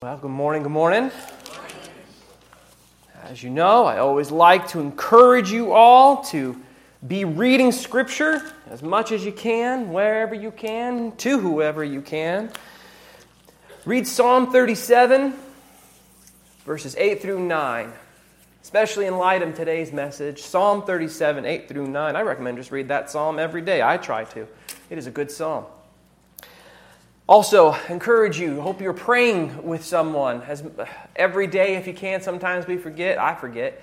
Well, good morning, good morning. As you know, I always like to encourage you all to be reading Scripture as much as you can, wherever you can, to whoever you can. Read Psalm 37, verses 8 through 9, especially in light of today's message. Psalm 37, 8 through 9. I recommend just read that psalm every day. I try to. It is a good psalm. Also, encourage you. Hope you're praying with someone as every day if you can. Sometimes we forget. I forget.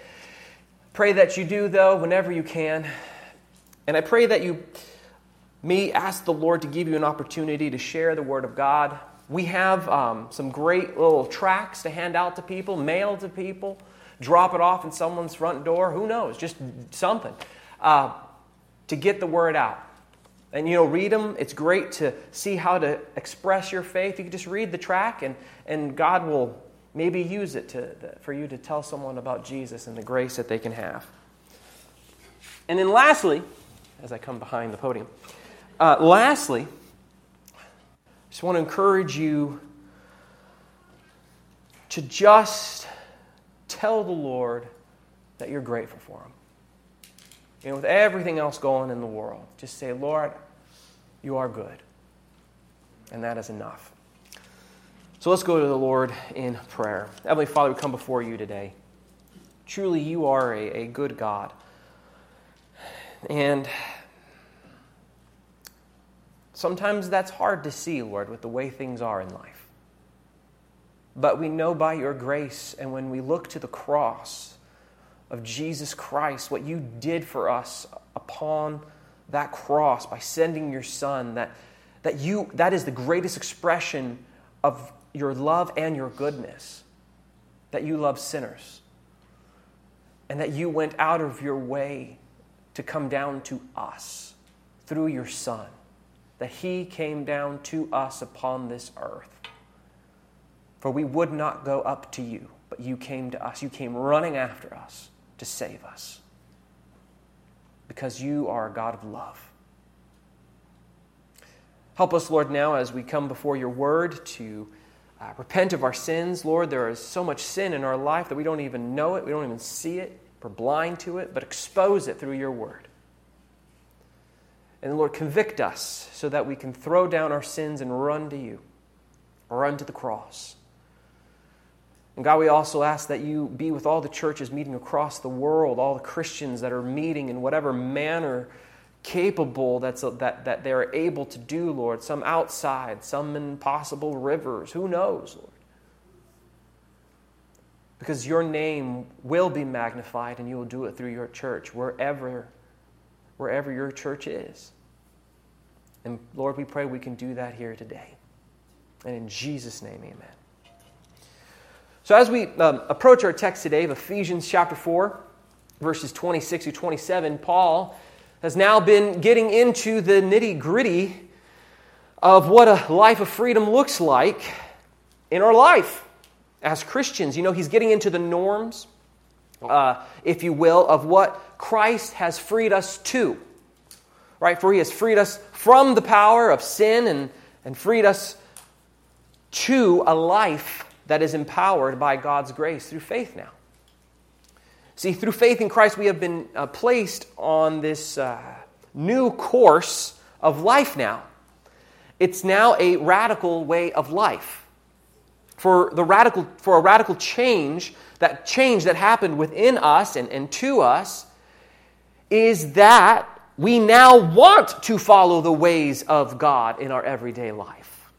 Pray that you do though whenever you can. And I pray that you me ask the Lord to give you an opportunity to share the Word of God. We have um, some great little tracts to hand out to people, mail to people, drop it off in someone's front door. Who knows? Just something uh, to get the Word out. And you know, read them. It's great to see how to express your faith. You can just read the track, and, and God will maybe use it to, for you to tell someone about Jesus and the grace that they can have. And then, lastly, as I come behind the podium, uh, lastly, I just want to encourage you to just tell the Lord that you're grateful for Him. You know, with everything else going in the world, just say, Lord, you are good. And that is enough. So let's go to the Lord in prayer. Heavenly Father, we come before you today. Truly, you are a, a good God. And sometimes that's hard to see, Lord, with the way things are in life. But we know by your grace, and when we look to the cross of Jesus Christ, what you did for us upon that cross by sending your son that, that you that is the greatest expression of your love and your goodness that you love sinners and that you went out of your way to come down to us through your son that he came down to us upon this earth. For we would not go up to you but you came to us. You came running after us to save us because you are a God of love. Help us, Lord, now as we come before your word to uh, repent of our sins. Lord, there is so much sin in our life that we don't even know it, we don't even see it, we're blind to it, but expose it through your word. And Lord, convict us so that we can throw down our sins and run to you, run to the cross. And God, we also ask that you be with all the churches meeting across the world, all the Christians that are meeting in whatever manner capable that's a, that, that they're able to do, Lord. Some outside, some in possible rivers. Who knows, Lord? Because your name will be magnified and you will do it through your church wherever, wherever your church is. And Lord, we pray we can do that here today. And in Jesus' name, amen. So, as we um, approach our text today of Ephesians chapter 4, verses 26 to 27, Paul has now been getting into the nitty gritty of what a life of freedom looks like in our life as Christians. You know, he's getting into the norms, uh, if you will, of what Christ has freed us to. Right? For he has freed us from the power of sin and, and freed us to a life that is empowered by God's grace through faith now. See, through faith in Christ, we have been uh, placed on this uh, new course of life now. It's now a radical way of life. For, the radical, for a radical change, that change that happened within us and, and to us, is that we now want to follow the ways of God in our everyday life,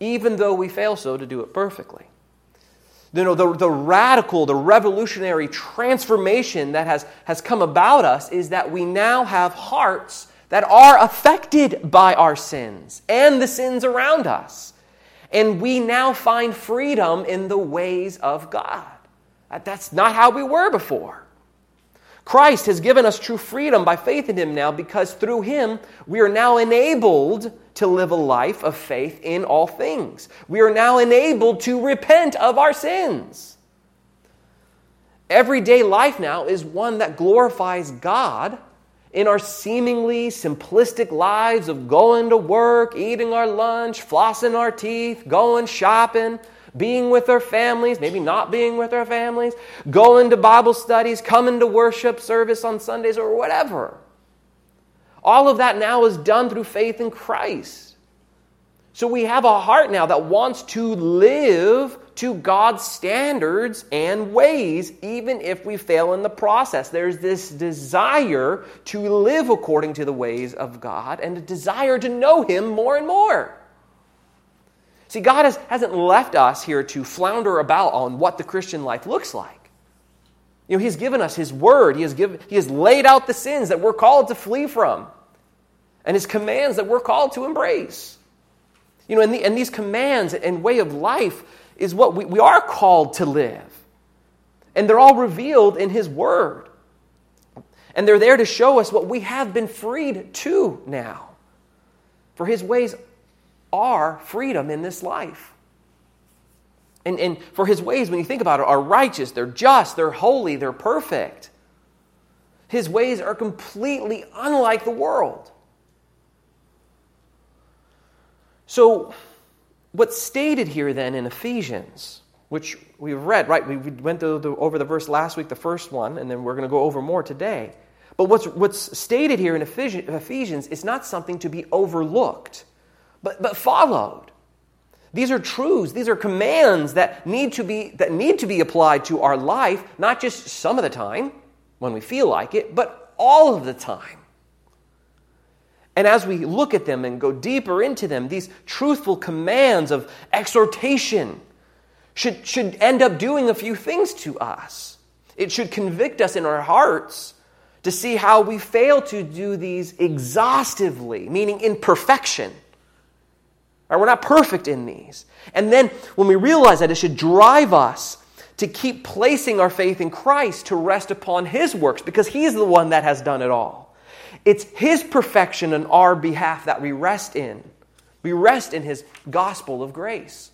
even though we fail so to do it perfectly you know, the, the radical, the revolutionary transformation that has, has come about us is that we now have hearts that are affected by our sins and the sins around us. And we now find freedom in the ways of God. That's not how we were before. Christ has given us true freedom by faith in Him now because through Him we are now enabled to live a life of faith in all things. We are now enabled to repent of our sins. Everyday life now is one that glorifies God in our seemingly simplistic lives of going to work, eating our lunch, flossing our teeth, going shopping, being with our families, maybe not being with our families, going to Bible studies, coming to worship service on Sundays, or whatever. All of that now is done through faith in Christ. So we have a heart now that wants to live to God's standards and ways, even if we fail in the process. There's this desire to live according to the ways of God and a desire to know Him more and more. See, God has, hasn't left us here to flounder about on what the Christian life looks like. You know, He's given us His Word, He has, given, he has laid out the sins that we're called to flee from, and His commands that we're called to embrace. You know, and, the, and these commands and way of life is what we, we are called to live. And they're all revealed in His Word. And they're there to show us what we have been freed to now. For His ways are freedom in this life. And, and for His ways, when you think about it, are righteous, they're just, they're holy, they're perfect. His ways are completely unlike the world. So, what's stated here then in Ephesians, which we've read, right? We went the, over the verse last week, the first one, and then we're going to go over more today. But what's, what's stated here in Ephesians is not something to be overlooked, but, but followed. These are truths, these are commands that need, to be, that need to be applied to our life, not just some of the time when we feel like it, but all of the time. And as we look at them and go deeper into them, these truthful commands of exhortation should, should end up doing a few things to us. It should convict us in our hearts to see how we fail to do these exhaustively, meaning in perfection. Right, we're not perfect in these. And then when we realize that, it should drive us to keep placing our faith in Christ to rest upon His works because He's the one that has done it all. It's His perfection on our behalf that we rest in. We rest in His gospel of grace.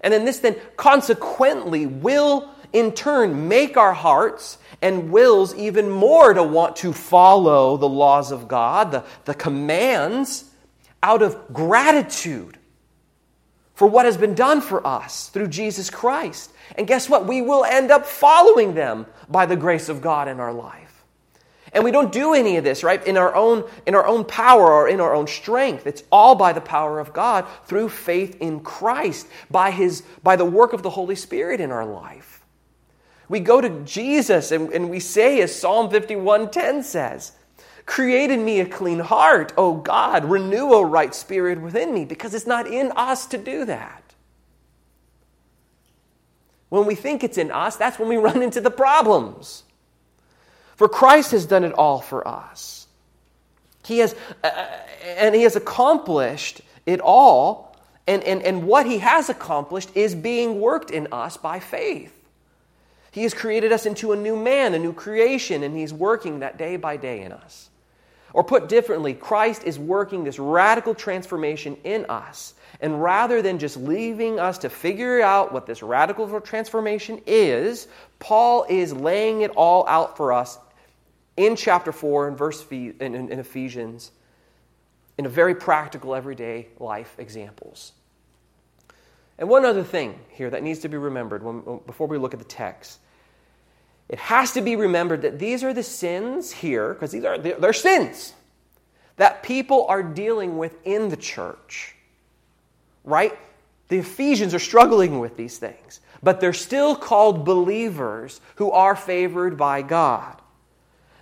And then this then consequently will in turn make our hearts and wills even more to want to follow the laws of God, the, the commands, out of gratitude for what has been done for us through Jesus Christ. And guess what? We will end up following them by the grace of God in our life. And we don't do any of this, right, in our own in our own power or in our own strength. It's all by the power of God through faith in Christ, by his by the work of the Holy Spirit in our life. We go to Jesus and, and we say, as Psalm 51:10 says, Create in me a clean heart, O God, renew a right spirit within me, because it's not in us to do that. When we think it's in us, that's when we run into the problems. For Christ has done it all for us. He has, uh, uh, and He has accomplished it all. And, and, and what He has accomplished is being worked in us by faith. He has created us into a new man, a new creation, and He's working that day by day in us. Or put differently, Christ is working this radical transformation in us. And rather than just leaving us to figure out what this radical transformation is, Paul is laying it all out for us in chapter 4 and verse in, in, in Ephesians in a very practical, everyday life examples. And one other thing here that needs to be remembered when, before we look at the text. It has to be remembered that these are the sins here, because these are they're sins that people are dealing with in the church. Right? The Ephesians are struggling with these things, but they're still called believers who are favored by God.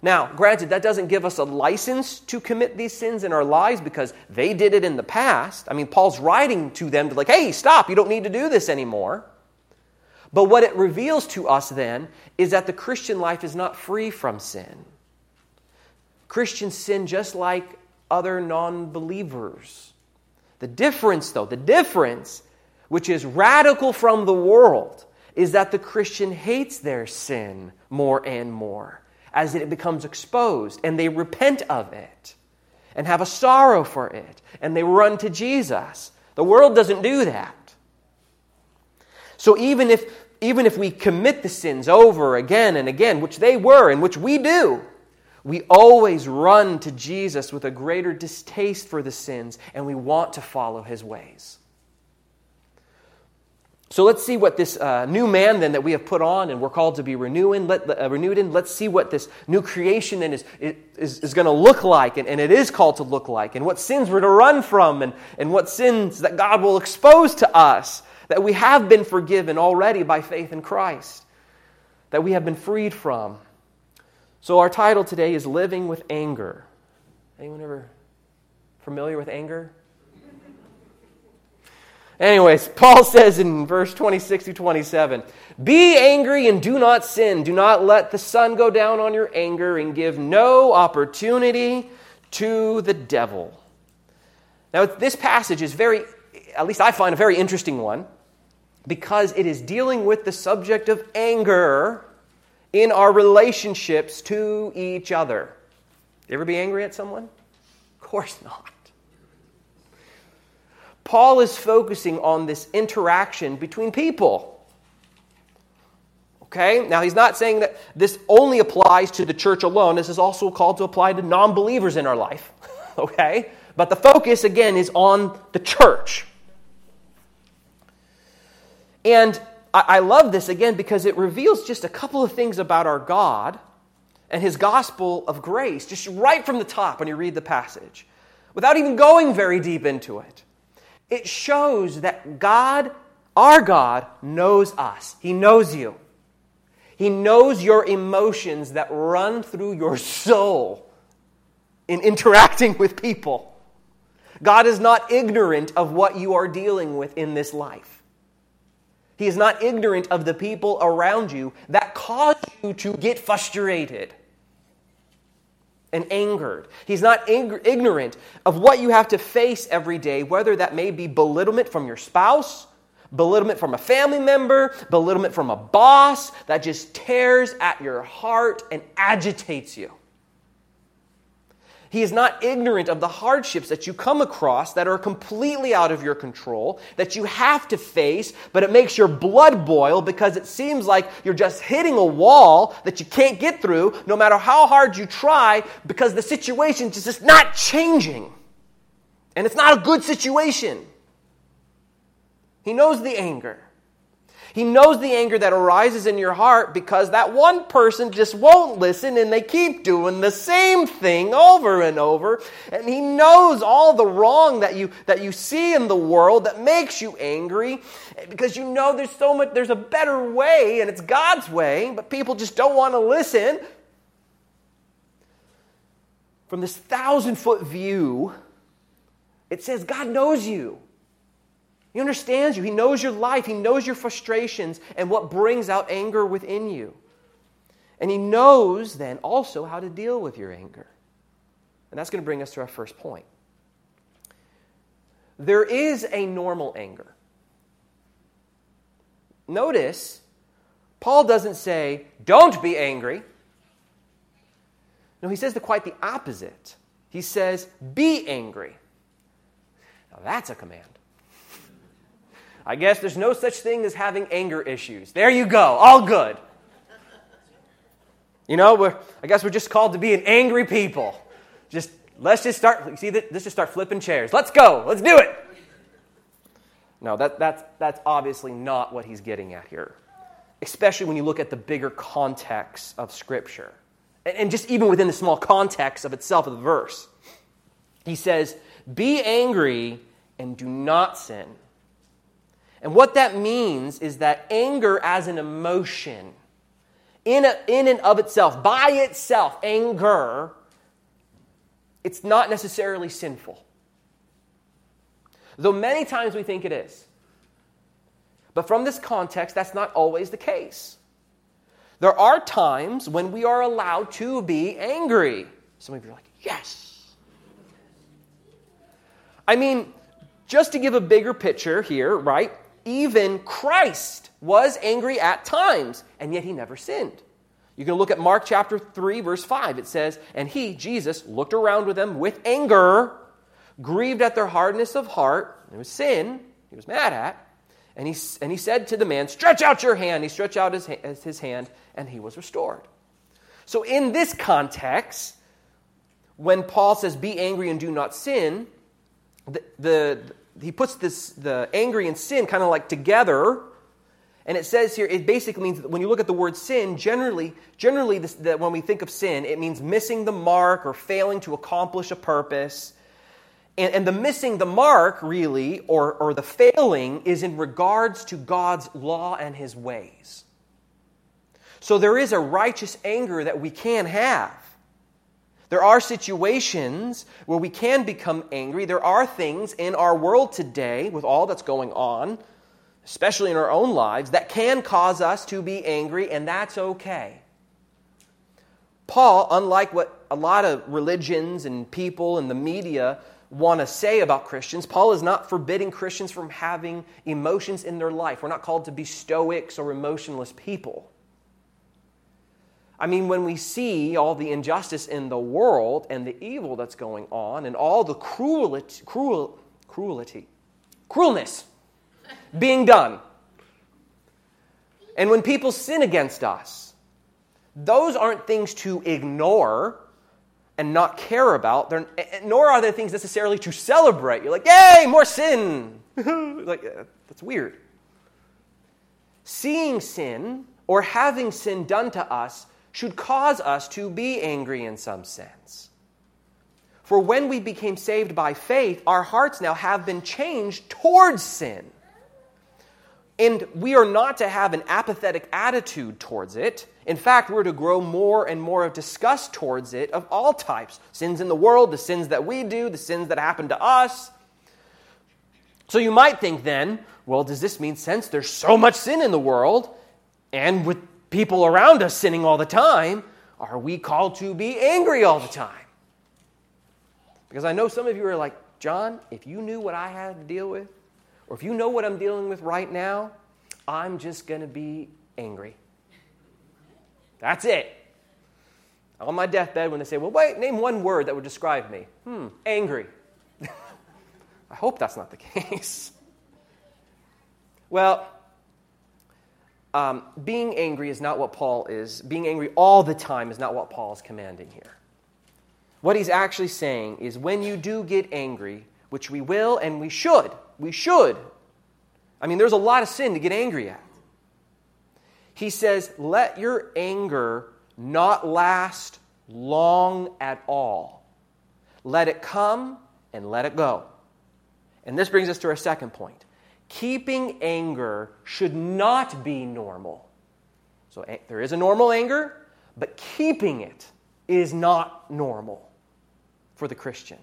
Now, granted, that doesn't give us a license to commit these sins in our lives because they did it in the past. I mean, Paul's writing to them to, like, hey, stop, you don't need to do this anymore. But what it reveals to us then is that the Christian life is not free from sin. Christians sin just like other non believers. The difference, though, the difference, which is radical from the world, is that the Christian hates their sin more and more as it becomes exposed and they repent of it and have a sorrow for it and they run to Jesus. The world doesn't do that. So even if even if we commit the sins over again and again, which they were and which we do, we always run to Jesus with a greater distaste for the sins and we want to follow his ways. So let's see what this uh, new man then that we have put on and we're called to be renewing, let, uh, renewed in. Let's see what this new creation then is, is, is going to look like and, and it is called to look like and what sins we're to run from and, and what sins that God will expose to us that we have been forgiven already by faith in Christ, that we have been freed from. So our title today is Living with Anger. Anyone ever familiar with anger? Anyways, Paul says in verse 26 to 27 Be angry and do not sin. Do not let the sun go down on your anger and give no opportunity to the devil. Now, this passage is very, at least I find a very interesting one because it is dealing with the subject of anger in our relationships to each other. Ever be angry at someone? Of course not. Paul is focusing on this interaction between people. Okay? Now, he's not saying that this only applies to the church alone. This is also called to apply to non believers in our life. okay? But the focus, again, is on the church. And I, love this, again, because it reveals just a couple of things about our God and his gospel of grace, just right from the top when you read the passage, without even going very deep into it. It shows that God, our God, knows us. He knows you. He knows your emotions that run through your soul in interacting with people. God is not ignorant of what you are dealing with in this life. He is not ignorant of the people around you that cause you to get frustrated and angered. He's not ing- ignorant of what you have to face every day, whether that may be belittlement from your spouse, belittlement from a family member, belittlement from a boss that just tears at your heart and agitates you. He is not ignorant of the hardships that you come across that are completely out of your control, that you have to face, but it makes your blood boil because it seems like you're just hitting a wall that you can't get through no matter how hard you try because the situation is just not changing. And it's not a good situation. He knows the anger. He knows the anger that arises in your heart because that one person just won't listen and they keep doing the same thing over and over. And he knows all the wrong that you, that you see in the world that makes you angry because you know there's so much, there's a better way and it's God's way, but people just don't want to listen. From this thousand foot view, it says God knows you. He understands you. He knows your life. He knows your frustrations and what brings out anger within you. And He knows then also how to deal with your anger. And that's going to bring us to our first point. There is a normal anger. Notice, Paul doesn't say, don't be angry. No, he says the, quite the opposite. He says, be angry. Now that's a command. I guess there's no such thing as having anger issues. There you go, all good. You know, I guess we're just called to be an angry people. Just let's just start. See, let's just start flipping chairs. Let's go. Let's do it. No, that, that's, that's obviously not what he's getting at here, especially when you look at the bigger context of Scripture. And, and just even within the small context of itself of the verse. He says, Be angry and do not sin. And what that means is that anger as an emotion, in, a, in and of itself, by itself, anger, it's not necessarily sinful. Though many times we think it is. But from this context, that's not always the case. There are times when we are allowed to be angry. Some of you are like, yes. I mean, just to give a bigger picture here, right? Even Christ was angry at times, and yet he never sinned. You can look at Mark chapter 3, verse 5. It says, And he, Jesus, looked around with them with anger, grieved at their hardness of heart. It was sin he was mad at. And he, and he said to the man, Stretch out your hand. He stretched out his, his hand, and he was restored. So, in this context, when Paul says, Be angry and do not sin, the, the, he puts this the angry and sin kind of like together And it says here, it basically means that when you look at the word sin, generally, generally this, that when we think of sin, it means missing the mark or failing to accomplish a purpose. And, and the missing the mark, really, or, or the failing, is in regards to God's law and his ways. So there is a righteous anger that we can have. There are situations where we can become angry. There are things in our world today, with all that's going on, especially in our own lives, that can cause us to be angry, and that's okay. Paul, unlike what a lot of religions and people and the media want to say about Christians, Paul is not forbidding Christians from having emotions in their life. We're not called to be stoics or emotionless people. I mean, when we see all the injustice in the world and the evil that's going on and all the cruelty, cruel, cruelty, cruelness being done, and when people sin against us, those aren't things to ignore and not care about, They're, eh, nor are they things necessarily to celebrate. You're like, yay, more sin. like, eh, that's weird. Seeing sin or having sin done to us should cause us to be angry in some sense. For when we became saved by faith, our hearts now have been changed towards sin. And we are not to have an apathetic attitude towards it. In fact, we're to grow more and more of disgust towards it of all types sins in the world, the sins that we do, the sins that happen to us. So you might think then, well, does this mean since there's so much sin in the world, and with people around us sinning all the time, are we called to be angry all the time? Because I know some of you are like, John, if you knew what I had to deal with, or if you know what I'm dealing with right now, I'm just going to be angry. That's it. On my deathbed, when they say, well, wait, name one word that would describe me. Hmm, angry. I hope that's not the case. Well, um, being angry is not what Paul is. Being angry all the time is not what Paul is commanding here. What he's actually saying is when you do get angry, which we will and we should, we should. I mean, there's a lot of sin to get angry at. He says, let your anger not last long at all. Let it come and let it go. And this brings us to our second point keeping anger should not be normal. So there is a normal anger, but keeping it is not normal for the Christian.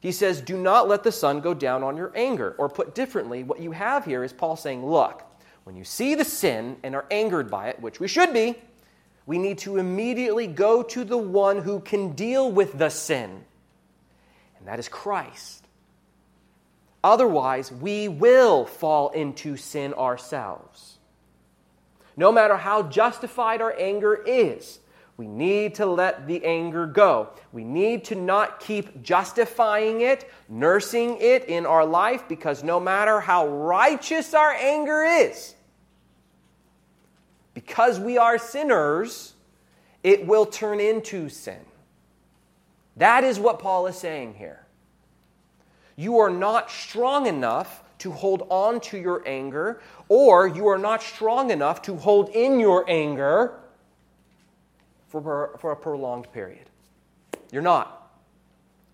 He says, Do not let the sun go down on your anger. Or put differently, what you have here is Paul saying, Look, when you see the sin and are angered by it, which we should be, we need to immediately go to the one who can deal with the sin, and that is Christ. Otherwise, we will fall into sin ourselves. No matter how justified our anger is, we need to let the anger go. We need to not keep justifying it, nursing it in our life, because no matter how righteous our anger is, because we are sinners, it will turn into sin. That is what Paul is saying here you are not strong enough to hold on to your anger, or you are not strong enough to hold in your anger for, for a prolonged period. You're not.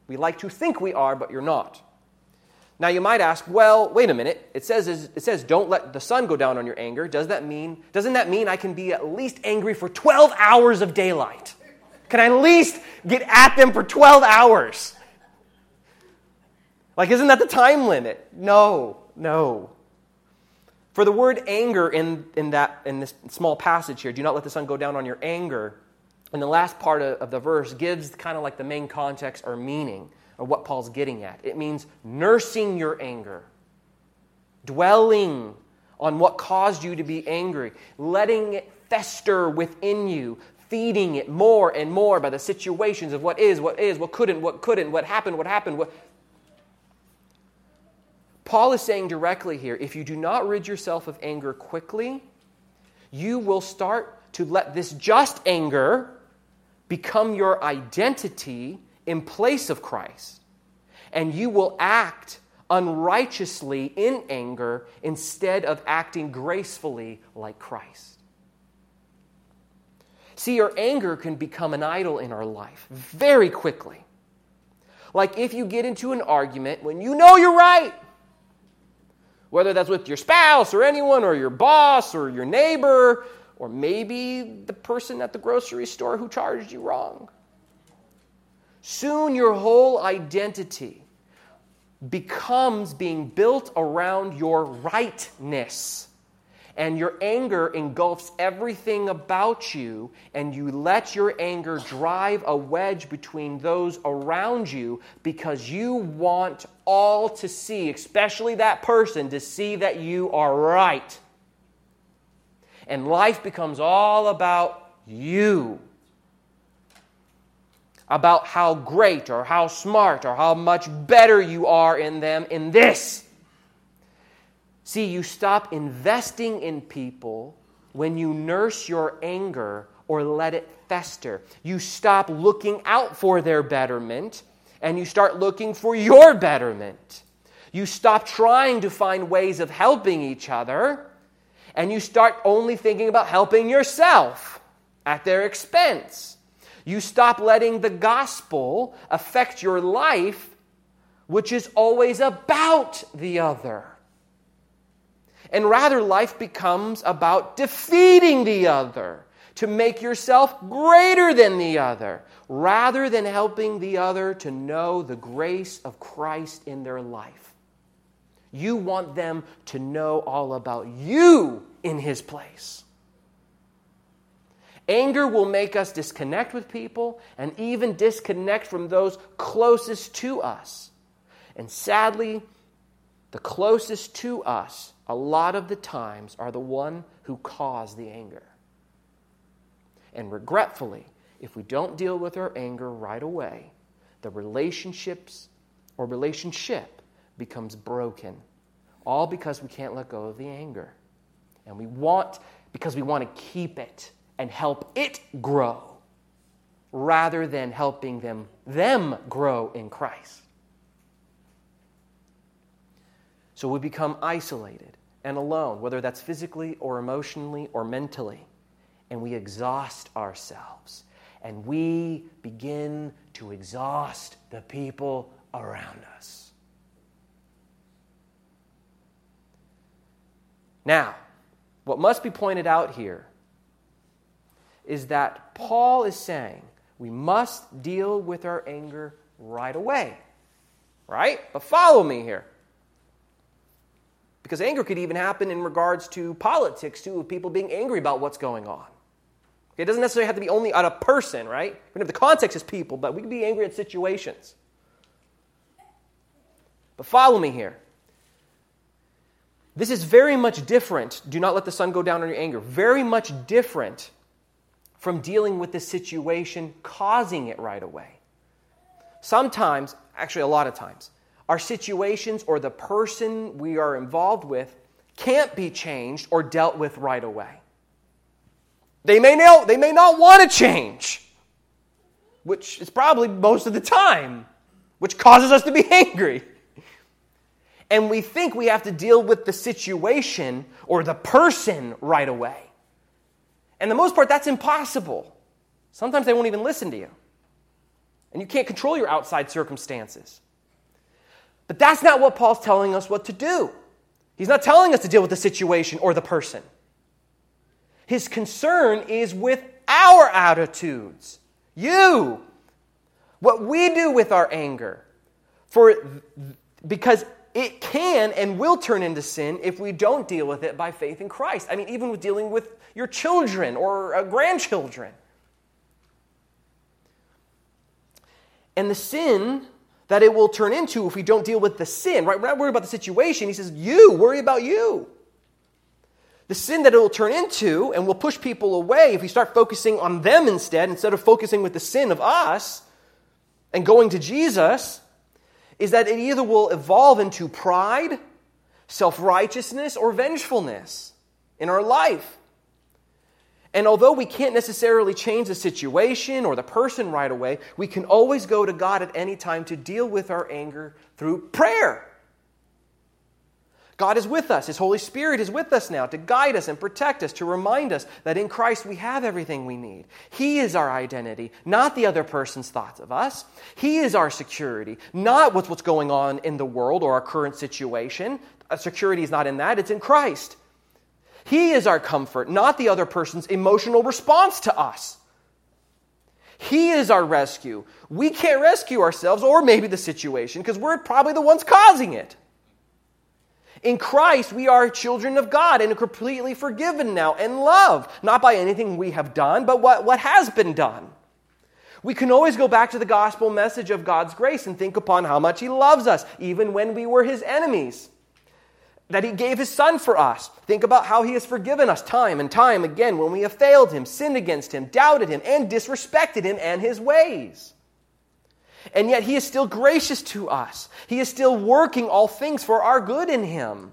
We like to think we are, but you're not. Now you might ask, well, wait a minute. It says it says don't let the sun go down on your anger. Does that mean doesn't that mean I can be at least angry for 12 hours of daylight? Can I at least get at them for 12 hours? Like, isn't that the time limit? No, no. For the word anger in, in, that, in this small passage here, do not let the sun go down on your anger, in the last part of, of the verse gives kind of like the main context or meaning of what Paul's getting at. It means nursing your anger, dwelling on what caused you to be angry, letting it fester within you, feeding it more and more by the situations of what is, what is, what couldn't, what couldn't, what happened, what happened, what, Paul is saying directly here if you do not rid yourself of anger quickly, you will start to let this just anger become your identity in place of Christ. And you will act unrighteously in anger instead of acting gracefully like Christ. See, our anger can become an idol in our life very quickly. Like if you get into an argument when you know you're right, whether that's with your spouse or anyone or your boss or your neighbor or maybe the person at the grocery store who charged you wrong. Soon your whole identity becomes being built around your rightness. And your anger engulfs everything about you, and you let your anger drive a wedge between those around you because you want all to see, especially that person, to see that you are right. And life becomes all about you about how great or how smart or how much better you are in them in this. See, you stop investing in people when you nurse your anger or let it fester. You stop looking out for their betterment and you start looking for your betterment. You stop trying to find ways of helping each other and you start only thinking about helping yourself at their expense. You stop letting the gospel affect your life, which is always about the other. And rather, life becomes about defeating the other to make yourself greater than the other, rather than helping the other to know the grace of Christ in their life. You want them to know all about you in His place. Anger will make us disconnect with people and even disconnect from those closest to us. And sadly, the closest to us, a lot of the times, are the one who cause the anger. And regretfully, if we don't deal with our anger right away, the relationships or relationship becomes broken. All because we can't let go of the anger. And we want, because we want to keep it and help it grow rather than helping them them grow in Christ. So we become isolated and alone, whether that's physically or emotionally or mentally, and we exhaust ourselves. And we begin to exhaust the people around us. Now, what must be pointed out here is that Paul is saying we must deal with our anger right away. Right? But follow me here. Because anger could even happen in regards to politics, too, of people being angry about what's going on. It doesn't necessarily have to be only on a person, right? Even if the context is people, but we can be angry at situations. But follow me here. This is very much different. Do not let the sun go down on your anger. Very much different from dealing with the situation causing it right away. Sometimes, actually, a lot of times, our situations or the person we are involved with can't be changed or dealt with right away. They may, know, they may not want to change, which is probably most of the time, which causes us to be angry. And we think we have to deal with the situation or the person right away. And the most part, that's impossible. Sometimes they won't even listen to you. And you can't control your outside circumstances. But that's not what Paul's telling us what to do. He's not telling us to deal with the situation or the person. His concern is with our attitudes. You. What we do with our anger. For because it can and will turn into sin if we don't deal with it by faith in Christ. I mean, even with dealing with your children or uh, grandchildren. And the sin that it will turn into if we don't deal with the sin, right? We're not worried about the situation. He says, You, worry about you. The sin that it will turn into and will push people away if we start focusing on them instead, instead of focusing with the sin of us and going to Jesus is that it either will evolve into pride, self righteousness, or vengefulness in our life. And although we can't necessarily change the situation or the person right away, we can always go to God at any time to deal with our anger through prayer. God is with us. His Holy Spirit is with us now to guide us and protect us, to remind us that in Christ we have everything we need. He is our identity, not the other person's thoughts of us. He is our security, not what's, going on in the world or our current situation. A security is not in that, it's in Christ. He is our comfort, not the other person's emotional response to us. He is our rescue. We can't rescue ourselves or maybe the situation because we're probably the ones causing it. In Christ, we are children of God and completely forgiven now and loved, not by anything we have done, but what, what has been done. We can always go back to the gospel message of God's grace and think upon how much He loves us, even when we were His enemies. That He gave His Son for us. Think about how He has forgiven us time and time again when we have failed Him, sinned against Him, doubted Him, and disrespected Him and His ways. And yet he is still gracious to us. He is still working all things for our good in him.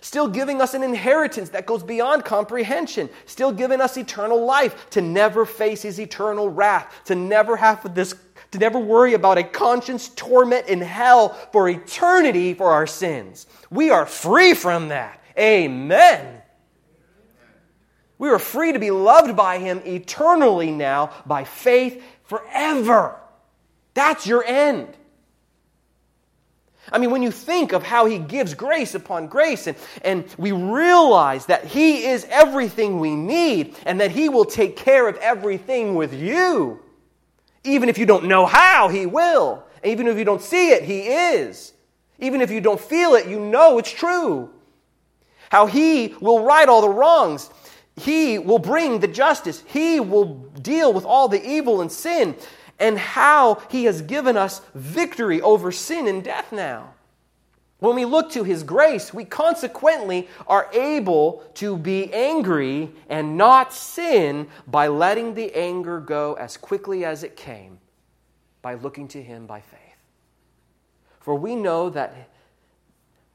Still giving us an inheritance that goes beyond comprehension. Still giving us eternal life to never face his eternal wrath, to never have this, to never worry about a conscience torment in hell for eternity for our sins. We are free from that. Amen. We are free to be loved by him eternally now by faith forever. That's your end. I mean, when you think of how he gives grace upon grace, and, and we realize that he is everything we need, and that he will take care of everything with you, even if you don't know how, he will. even if you don't see it, he is. Even if you don't feel it, you know it's true. How he will right all the wrongs. He will bring the justice. He will deal with all the evil and sin and how he has given us victory over sin and death now. When we look to his grace, we consequently are able to be angry and not sin by letting the anger go as quickly as it came, by looking to him by faith. For we know that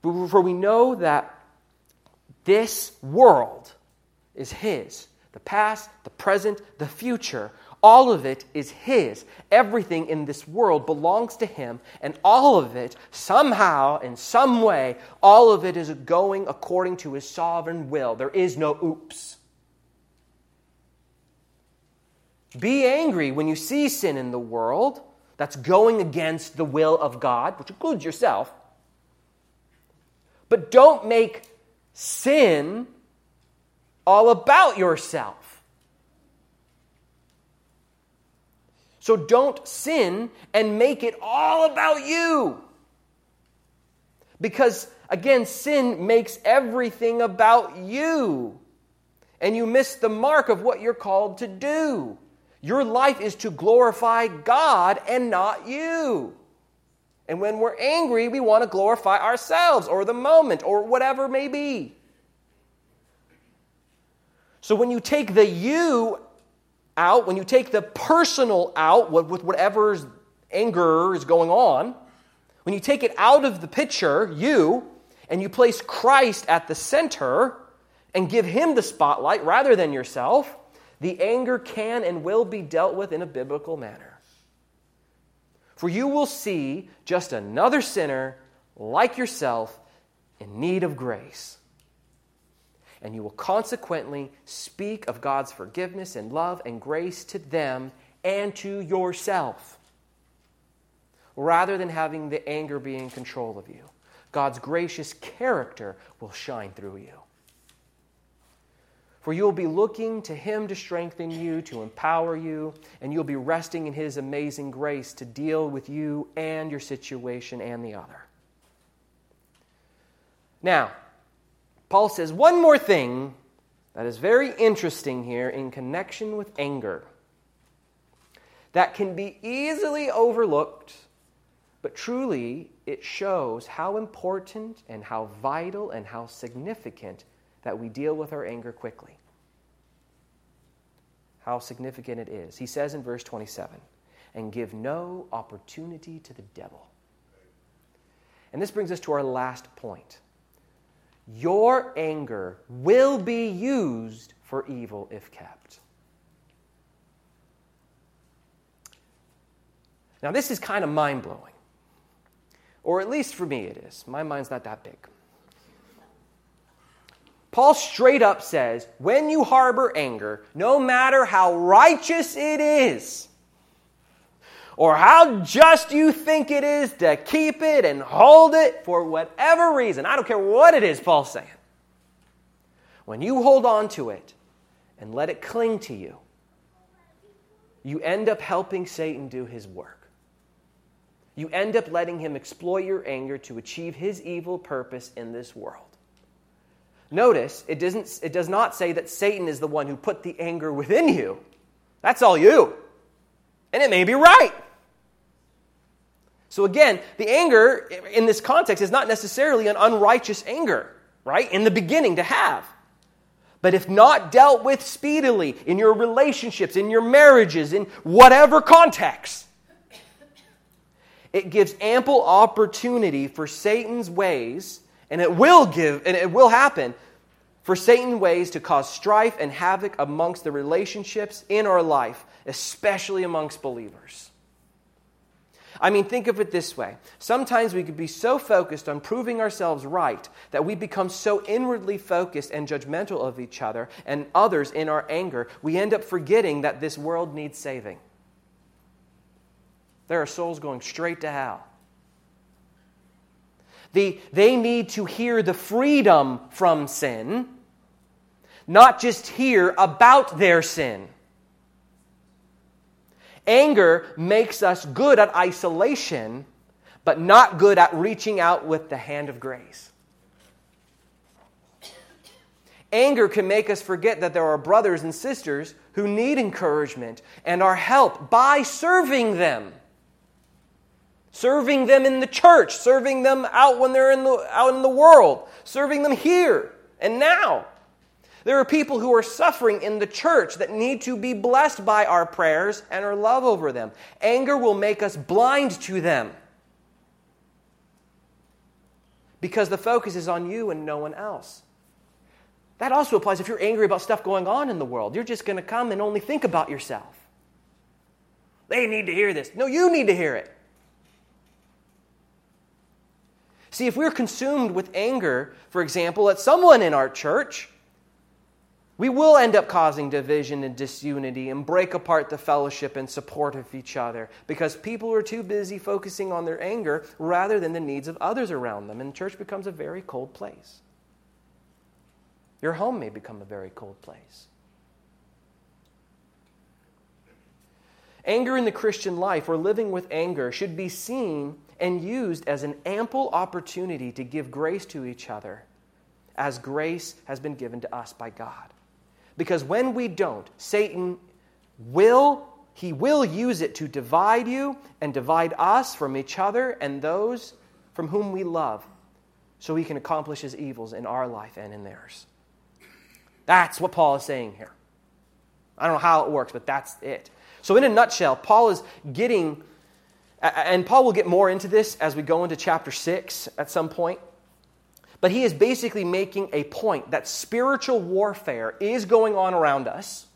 for we know that this world is his. The past, the present, the future all of it is His. Everything in this world belongs to Him, and all of it, somehow, in some way, all of it is going according to His sovereign will. There is no oops. Be angry when you see sin in the world that's going against the will of God, which includes yourself. But don't make sin all about yourself. So don't sin and make it all about you. Because, again, sin makes everything about you. And you miss the mark of what you're called to do. Your life is to glorify God and not you. And when we're angry, we want to glorify ourselves or the moment or whatever may be. So when you take the you out, when you take the personal out with whatever's anger is going on, when you take it out of the picture, you, and you place Christ at the center and give him the spotlight rather than yourself, the anger can and will be dealt with in a biblical manner. For you will see just another sinner like yourself in need of grace and you will consequently speak of God's forgiveness and love and grace to them and to yourself, rather than having the anger be in control of you. God's gracious character will shine through you. For you will be looking to Him to strengthen you, to empower you, and you'll be resting in His amazing grace to deal with you and your situation and the other. Now, Paul says one more thing that is very interesting here in connection with anger that can be easily overlooked, but truly it shows how important and how vital and how significant that we deal with our anger quickly. How significant it is. He says in verse 27 and give no opportunity to the devil. And this brings us to our last point your anger will be used for evil if kept. Now, this is kind of mind blowing. Or at least for me, it is. My mind's not that big. Paul straight up says, when you harbor anger, no matter how righteous it is, or how just you think it is to keep it and hold it for whatever reason, I don't care what it is, Paul's saying. When you hold on to it and let it cling to you, you end up helping Satan do his work. You end up letting him exploit your anger to achieve his evil purpose in this world. Notice, it, doesn't, it does not say that Satan is the one who put the anger within you. That's all you. And it may be right. So, again, the anger in this context is not necessarily an unrighteous anger, right? In the beginning to have. But if not dealt with speedily in your relationships, in your marriages, in whatever context, it gives ample opportunity for Satan's ways and it will give, and it will happen for Satan ways to cause strife and havoc amongst the relationships in our life, especially amongst believers. I mean, think of it this way. Sometimes we could be so focused on proving ourselves right that we become so inwardly focused and judgmental of each other and others in our anger, we end up forgetting that this world needs saving. There are souls going straight to hell. The, they need to hear the freedom from sin, not just hear about their sin. Anger makes us good at isolation, but not good at reaching out with the hand of grace. Anger can make us forget that there are brothers and sisters who need encouragement and our help by serving them serving them in the church, serving them out when they're in the, out in the world, serving them here and now. There are people who are suffering in the church that need to be blessed by our prayers and our love over them. Anger will make us blind to them because the focus is on you and no one else. That also applies if you're angry about stuff going on in the world. You're just going to come and only think about yourself. They need to hear this. No, you need to hear it. See, if we're consumed with anger, for example, at someone in our church, we will end up causing division and disunity and break apart the fellowship and support of each other because people are too busy focusing on their anger rather than the needs of others around them. And church becomes a very cold place. Your home may become a very cold place. Anger in the Christian life or living with anger should be seen and used as an ample opportunity to give grace to each other as grace has been given to us by God. Because when we don't, Satan will he will use it to divide you and divide us from each other and those from whom we love so he can accomplish his evils in our life and in theirs. That's what Paul is saying here. I don't know how it works, but that's it. So, in a nutshell, Paul is getting and Paul will get more into this as we go into chapter 6 at some point. But he is basically making a point that spiritual warfare is going on around us,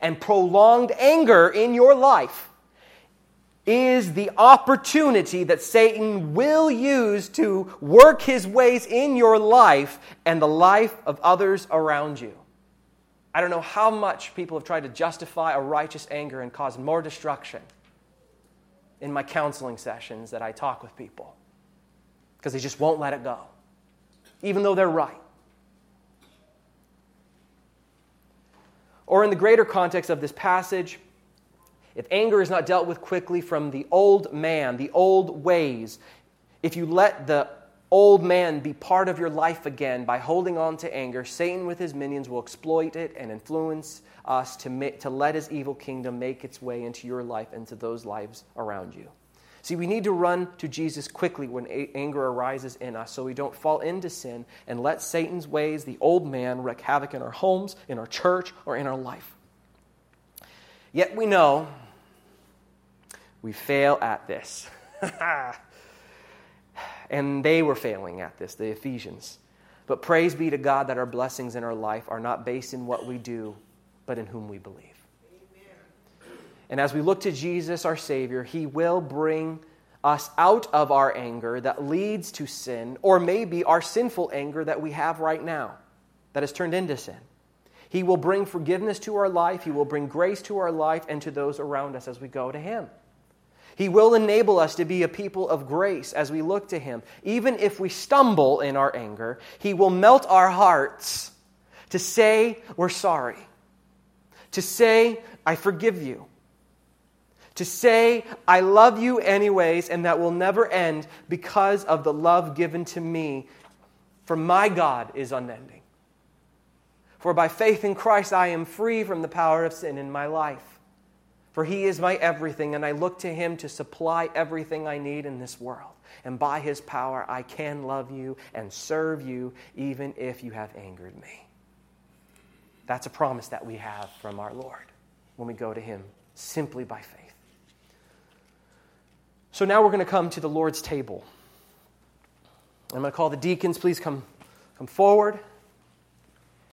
and prolonged anger in your life is the opportunity that Satan will use to work his ways in your life and the life of others around you. I don't know how much people have tried to justify a righteous anger and cause more destruction in my counseling sessions that I talk with people because they just won't let it go, even though they're right. Or in the greater context of this passage, if anger is not dealt with quickly from the old man, the old ways, if you let the old man be part of your life again by holding on to anger, Satan with his minions will exploit it and influence us to, make, to let his evil kingdom make its way into your life and to those lives around you. See, we need to run to Jesus quickly when a- anger arises in us so we don't fall into sin and let Satan's ways, the old man, wreak havoc in our homes, in our church, or in our life. Yet we know we fail at this. and they were failing at this, the Ephesians. But praise be to God that our blessings in our life are not based in what we do, but in whom we believe. And as we look to Jesus, our Savior, He will bring us out of our anger that leads to sin, or maybe our sinful anger that we have right now. that has turned into sin. He will bring forgiveness to our life, He will bring grace to our life and to those around us as we go to Him. He will enable us to be a people of grace as we look to Him. Even if we stumble in our anger, He will melt our hearts to say we're sorry, to say, I forgive you, to say, I love you anyways, and that will never end because of the love given to me. For my God is unending. For by faith in Christ I am free from the power of sin in my life. For he is my everything, and I look to him to supply everything I need in this world. And by his power I can love you and serve you, even if you have angered me. That's a promise that we have from our Lord when we go to him simply by faith. So now we're going to come to the Lord's table. I'm going to call the deacons, please come, come forward.